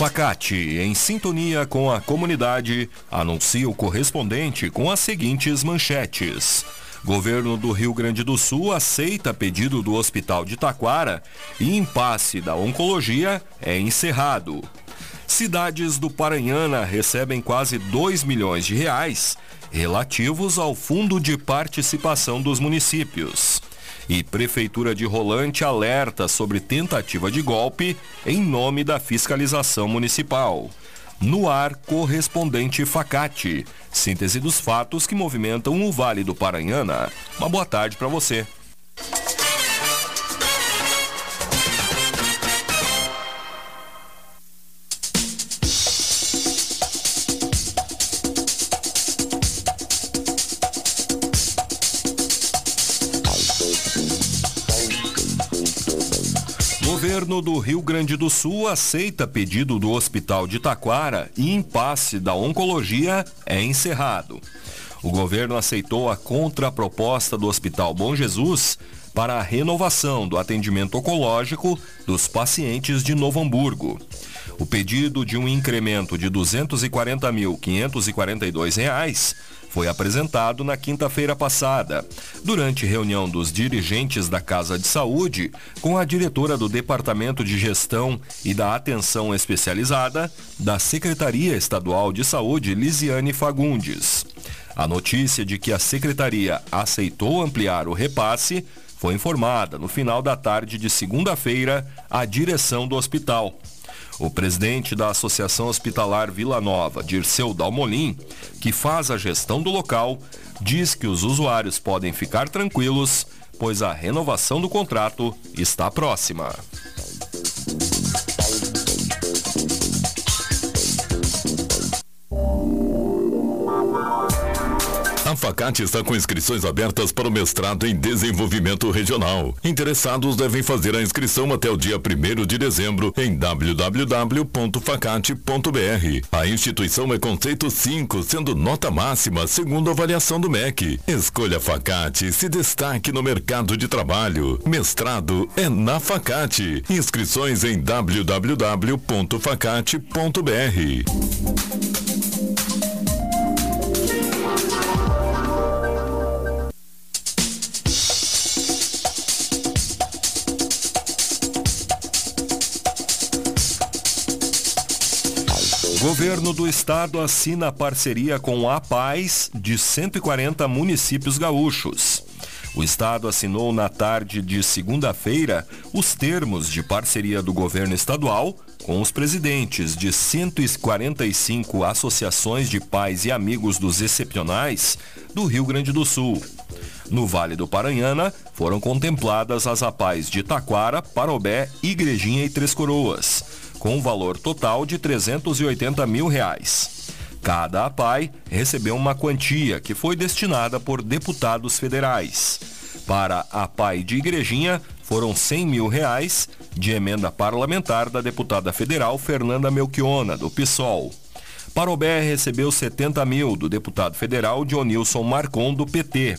Facate, em sintonia com a comunidade, anuncia o correspondente com as seguintes manchetes. Governo do Rio Grande do Sul aceita pedido do Hospital de Taquara e impasse da oncologia é encerrado. Cidades do Paranhana recebem quase 2 milhões de reais relativos ao Fundo de Participação dos Municípios. E Prefeitura de Rolante alerta sobre tentativa de golpe em nome da fiscalização municipal. No ar, correspondente Facate. Síntese dos fatos que movimentam o Vale do Paranhana. Uma boa tarde para você. Governo do Rio Grande do Sul aceita pedido do Hospital de Taquara e impasse da oncologia é encerrado. O governo aceitou a contraproposta do Hospital Bom Jesus para a renovação do atendimento oncológico dos pacientes de Novo Hamburgo. O pedido de um incremento de R$ 240.542 foi apresentado na quinta-feira passada, durante reunião dos dirigentes da Casa de Saúde com a diretora do Departamento de Gestão e da Atenção Especializada da Secretaria Estadual de Saúde, Lisiane Fagundes. A notícia de que a secretaria aceitou ampliar o repasse foi informada no final da tarde de segunda-feira à direção do hospital. O presidente da Associação Hospitalar Vila Nova, Dirceu Dalmolin, que faz a gestão do local, diz que os usuários podem ficar tranquilos, pois a renovação do contrato está próxima. Facate está com inscrições abertas para o mestrado em desenvolvimento regional. Interessados devem fazer a inscrição até o dia 1 de dezembro em www.facate.br. A instituição é conceito 5, sendo nota máxima segundo avaliação do MEC. Escolha Facate e se destaque no mercado de trabalho. Mestrado é na Facate. Inscrições em www.facate.br. Governo do Estado assina parceria com a Paz de 140 municípios gaúchos. O Estado assinou na tarde de segunda-feira os termos de parceria do governo estadual com os presidentes de 145 associações de pais e amigos dos excepcionais do Rio Grande do Sul. No Vale do Paranhana foram contempladas as APAES de Taquara, Parobé, Igrejinha e Três Coroas com valor total de 380 mil reais. Cada APAI recebeu uma quantia que foi destinada por deputados federais. Para a APAI de Igrejinha, foram 100 mil reais de emenda parlamentar da deputada federal Fernanda Melchiona, do PSOL. Para o BR recebeu 70 mil do deputado federal Dionilson Marcon, do PT.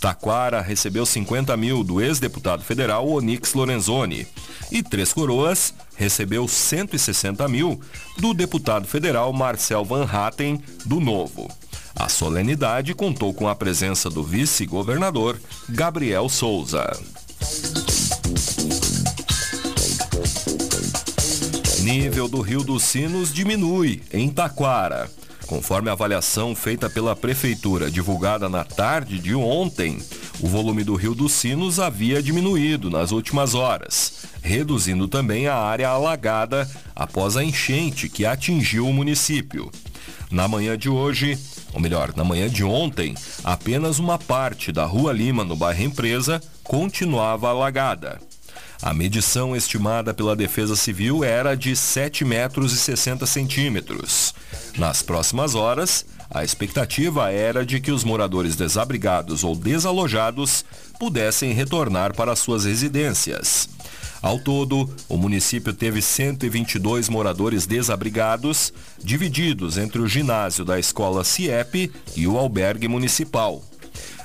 Taquara recebeu 50 mil do ex-deputado federal Onix Lorenzoni. E Três Coroas recebeu 160 mil do deputado federal Marcel Van Hatten, do Novo. A solenidade contou com a presença do vice-governador Gabriel Souza. Nível do Rio dos Sinos diminui em Taquara. Conforme a avaliação feita pela Prefeitura divulgada na tarde de ontem, o volume do Rio dos Sinos havia diminuído nas últimas horas, reduzindo também a área alagada após a enchente que atingiu o município. Na manhã de hoje, ou melhor, na manhã de ontem, apenas uma parte da Rua Lima, no bairro Empresa, continuava alagada. A medição estimada pela Defesa Civil era de 7 metros e 60 centímetros. Nas próximas horas, a expectativa era de que os moradores desabrigados ou desalojados pudessem retornar para suas residências. Ao todo, o município teve 122 moradores desabrigados, divididos entre o ginásio da escola CIEP e o albergue municipal.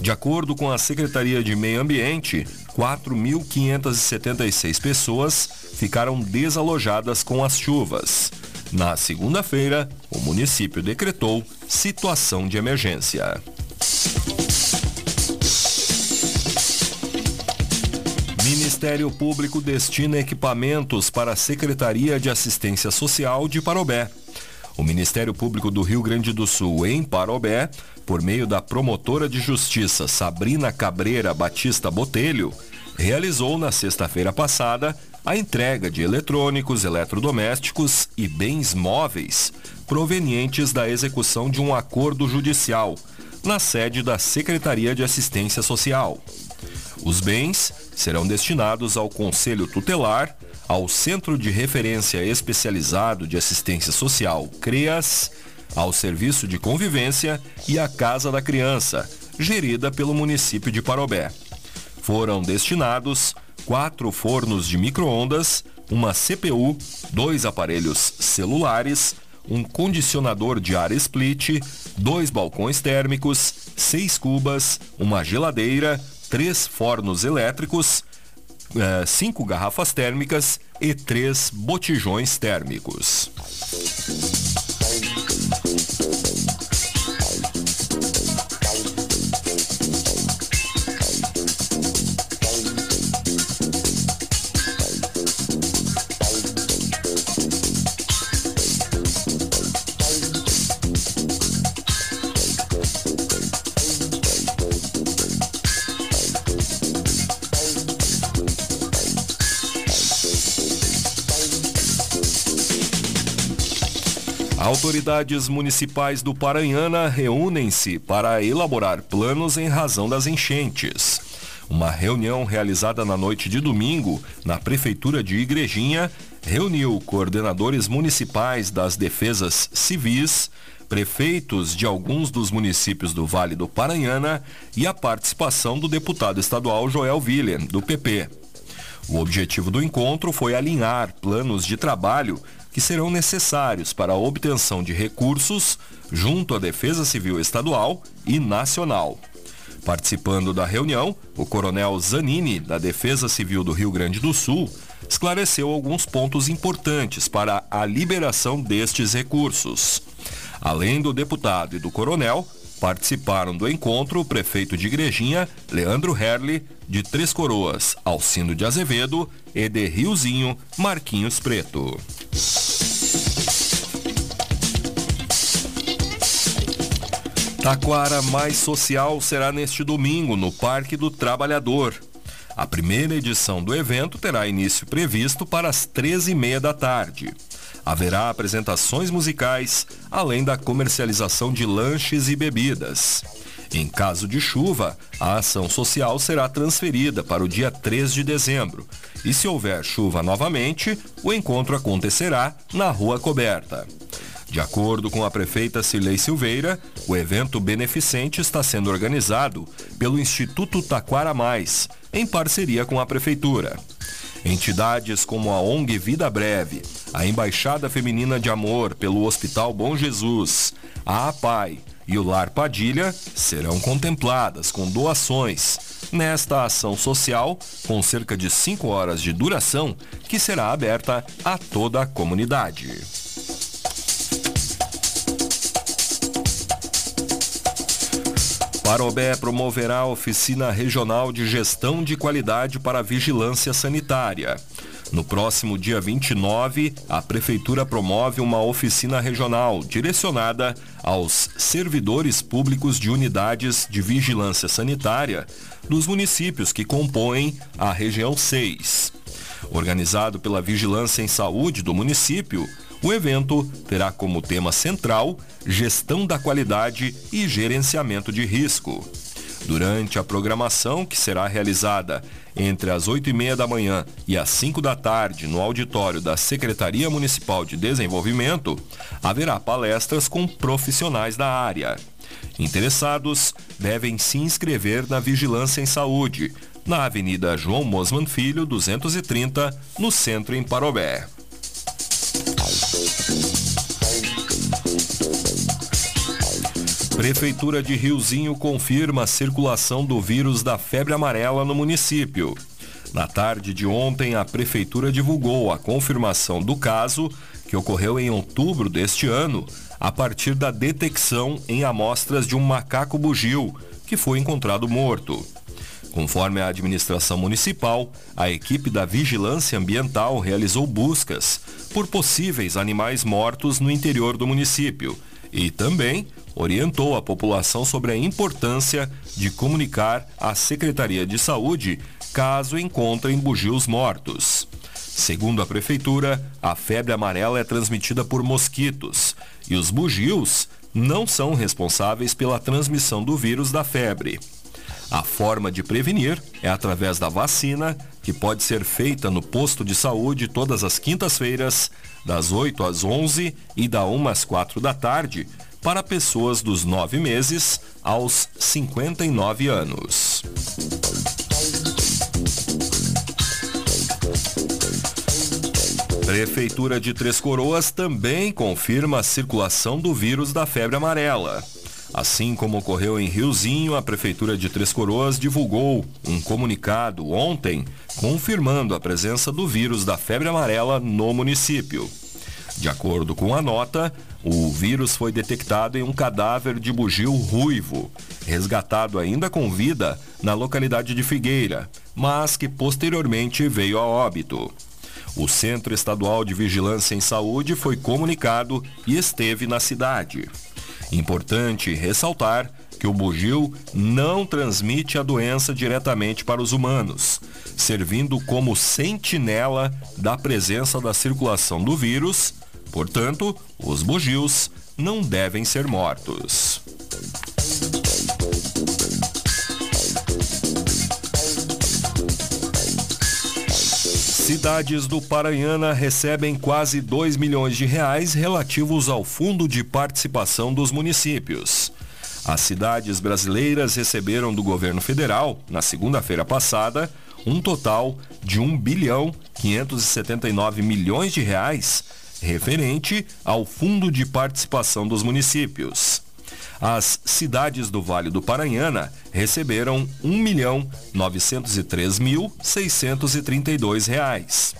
De acordo com a Secretaria de Meio Ambiente, 4.576 pessoas ficaram desalojadas com as chuvas. Na segunda-feira, o município decretou situação de emergência. Ministério Público destina equipamentos para a Secretaria de Assistência Social de Parobé. O Ministério Público do Rio Grande do Sul, em Parobé, por meio da promotora de justiça Sabrina Cabreira Batista Botelho, realizou na sexta-feira passada a entrega de eletrônicos, eletrodomésticos e bens móveis provenientes da execução de um acordo judicial na sede da Secretaria de Assistência Social. Os bens serão destinados ao Conselho Tutelar, ao Centro de Referência Especializado de Assistência Social, CREAS, ao Serviço de Convivência e à Casa da Criança, gerida pelo município de Parobé. Foram destinados quatro fornos de micro-ondas, uma CPU, dois aparelhos celulares, um condicionador de ar split, dois balcões térmicos, seis cubas, uma geladeira, três fornos elétricos, eh, cinco garrafas térmicas e três botijões térmicos. Autoridades municipais do Paranhana reúnem-se para elaborar planos em razão das enchentes. Uma reunião realizada na noite de domingo na Prefeitura de Igrejinha reuniu coordenadores municipais das defesas civis, prefeitos de alguns dos municípios do Vale do Paranhana e a participação do deputado estadual Joel William, do PP. O objetivo do encontro foi alinhar planos de trabalho que serão necessários para a obtenção de recursos junto à Defesa Civil Estadual e Nacional. Participando da reunião, o coronel Zanini, da Defesa Civil do Rio Grande do Sul, esclareceu alguns pontos importantes para a liberação destes recursos. Além do deputado e do coronel, participaram do encontro o prefeito de Igrejinha, Leandro Herli, de Três Coroas, Alcindo de Azevedo e de Riozinho, Marquinhos Preto. Taquara Mais Social será neste domingo no Parque do Trabalhador. A primeira edição do evento terá início previsto para as 13h30 da tarde. Haverá apresentações musicais, além da comercialização de lanches e bebidas. Em caso de chuva, a ação social será transferida para o dia 3 de dezembro. E se houver chuva novamente, o encontro acontecerá na Rua Coberta. De acordo com a prefeita Cirlei Silveira, o evento beneficente está sendo organizado pelo Instituto Taquara Mais, em parceria com a prefeitura. Entidades como a ONG Vida Breve, a Embaixada Feminina de Amor pelo Hospital Bom Jesus, a APAI e o Lar Padilha serão contempladas com doações nesta ação social, com cerca de 5 horas de duração, que será aberta a toda a comunidade. Parobé promoverá a oficina regional de gestão de qualidade para vigilância sanitária. No próximo dia 29, a Prefeitura promove uma oficina regional direcionada aos servidores públicos de unidades de vigilância sanitária dos municípios que compõem a região 6. Organizado pela Vigilância em Saúde do município, o evento terá como tema central gestão da qualidade e gerenciamento de risco. Durante a programação, que será realizada entre as 8 e meia da manhã e as 5 da tarde no auditório da Secretaria Municipal de Desenvolvimento, haverá palestras com profissionais da área. Interessados devem se inscrever na Vigilância em Saúde, na Avenida João Mosman Filho, 230, no centro em Parobé. Prefeitura de Riozinho confirma a circulação do vírus da febre amarela no município. Na tarde de ontem, a Prefeitura divulgou a confirmação do caso que ocorreu em outubro deste ano, a partir da detecção em amostras de um macaco bugio, que foi encontrado morto. Conforme a administração municipal, a equipe da Vigilância Ambiental realizou buscas por possíveis animais mortos no interior do município e também orientou a população sobre a importância de comunicar à Secretaria de Saúde caso encontrem bugios mortos. Segundo a prefeitura, a febre amarela é transmitida por mosquitos e os bugios não são responsáveis pela transmissão do vírus da febre. A forma de prevenir é através da vacina, que pode ser feita no posto de saúde todas as quintas-feiras, das 8 às 11 e da 1 às 4 da tarde, para pessoas dos 9 meses aos 59 anos. Prefeitura de Três Coroas também confirma a circulação do vírus da febre amarela. Assim como ocorreu em Riozinho, a Prefeitura de Três Coroas divulgou um comunicado ontem confirmando a presença do vírus da febre amarela no município. De acordo com a nota, o vírus foi detectado em um cadáver de bugio ruivo, resgatado ainda com vida na localidade de Figueira, mas que posteriormente veio a óbito. O Centro Estadual de Vigilância em Saúde foi comunicado e esteve na cidade. Importante ressaltar que o bugio não transmite a doença diretamente para os humanos, servindo como sentinela da presença da circulação do vírus. Portanto, os bugios não devem ser mortos. Cidades do Paranhana recebem quase 2 milhões de reais relativos ao Fundo de Participação dos Municípios. As cidades brasileiras receberam do governo federal, na segunda-feira passada, um total de 1 bilhão 579 milhões de reais referente ao Fundo de Participação dos Municípios as cidades do Vale do Paranhana receberam 1.903.632 reais.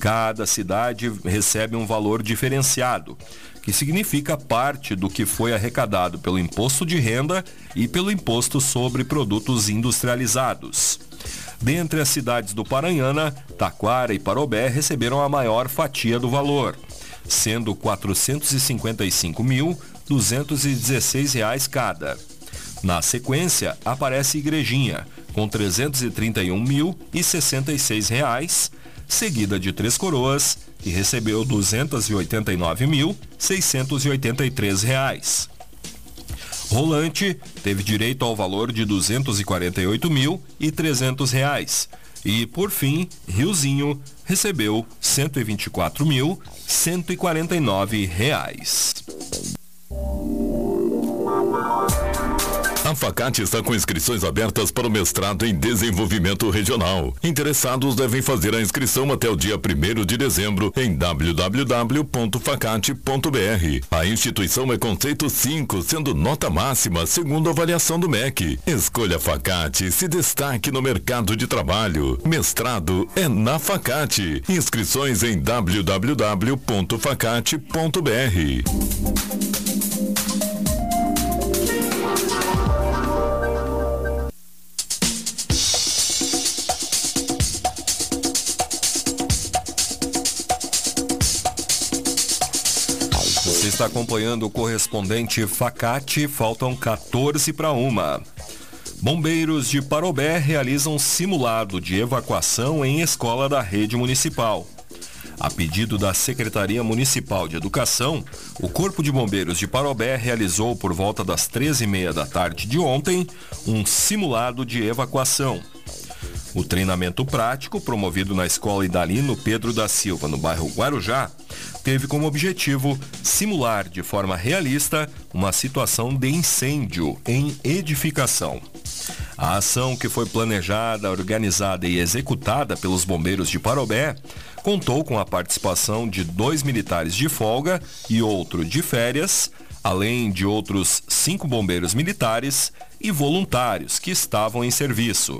Cada cidade recebe um valor diferenciado, que significa parte do que foi arrecadado pelo imposto de renda e pelo imposto sobre produtos industrializados. Dentre as cidades do Paranhana, Taquara e Parobé receberam a maior fatia do valor, sendo R$ 455 mil 216 reais cada. Na sequência, aparece Igrejinha, com 331.066 reais, seguida de Três Coroas, que recebeu 289.683 reais. Rolante teve direito ao valor de 248.300 reais. E, por fim, Riozinho recebeu 124.149 A Facate está com inscrições abertas para o mestrado em desenvolvimento regional. Interessados devem fazer a inscrição até o dia 1 de dezembro em www.facate.br. A instituição é conceito 5, sendo nota máxima segundo avaliação do MEC. Escolha Facate, se destaque no mercado de trabalho. Mestrado é na Facate. Inscrições em www.facate.br. está acompanhando o correspondente Facate, faltam 14 para uma. Bombeiros de Parobé realizam simulado de evacuação em escola da rede municipal. A pedido da Secretaria Municipal de Educação, o Corpo de Bombeiros de Parobé realizou por volta das 13h30 da tarde de ontem um simulado de evacuação. O treinamento prático, promovido na Escola Idalino Pedro da Silva, no bairro Guarujá, teve como objetivo simular de forma realista uma situação de incêndio em edificação. A ação, que foi planejada, organizada e executada pelos bombeiros de Parobé, contou com a participação de dois militares de folga e outro de férias, além de outros cinco bombeiros militares e voluntários que estavam em serviço.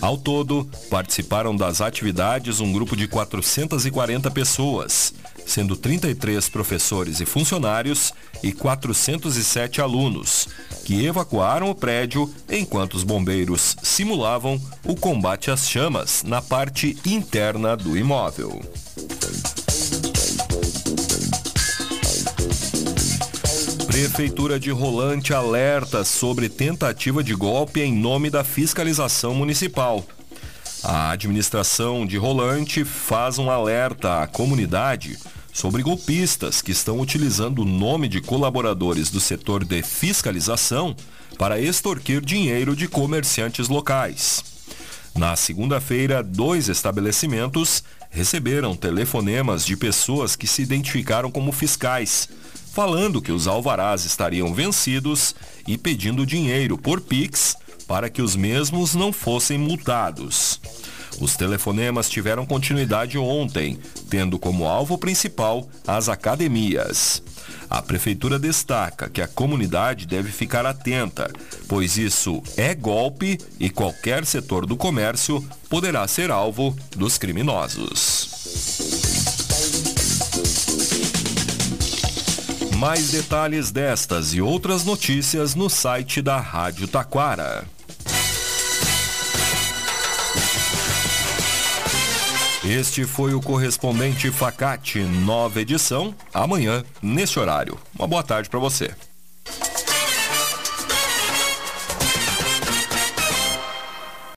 Ao todo, participaram das atividades um grupo de 440 pessoas, sendo 33 professores e funcionários e 407 alunos, que evacuaram o prédio enquanto os bombeiros simulavam o combate às chamas na parte interna do imóvel. Prefeitura de Rolante alerta sobre tentativa de golpe em nome da fiscalização municipal. A administração de Rolante faz um alerta à comunidade sobre golpistas que estão utilizando o nome de colaboradores do setor de fiscalização para extorquir dinheiro de comerciantes locais. Na segunda-feira, dois estabelecimentos receberam telefonemas de pessoas que se identificaram como fiscais, falando que os alvarás estariam vencidos e pedindo dinheiro por Pix para que os mesmos não fossem multados. Os telefonemas tiveram continuidade ontem, tendo como alvo principal as academias. A prefeitura destaca que a comunidade deve ficar atenta, pois isso é golpe e qualquer setor do comércio poderá ser alvo dos criminosos. Mais detalhes destas e outras notícias no site da Rádio Taquara. Este foi o correspondente Facate, nova edição, amanhã, neste horário. Uma boa tarde para você.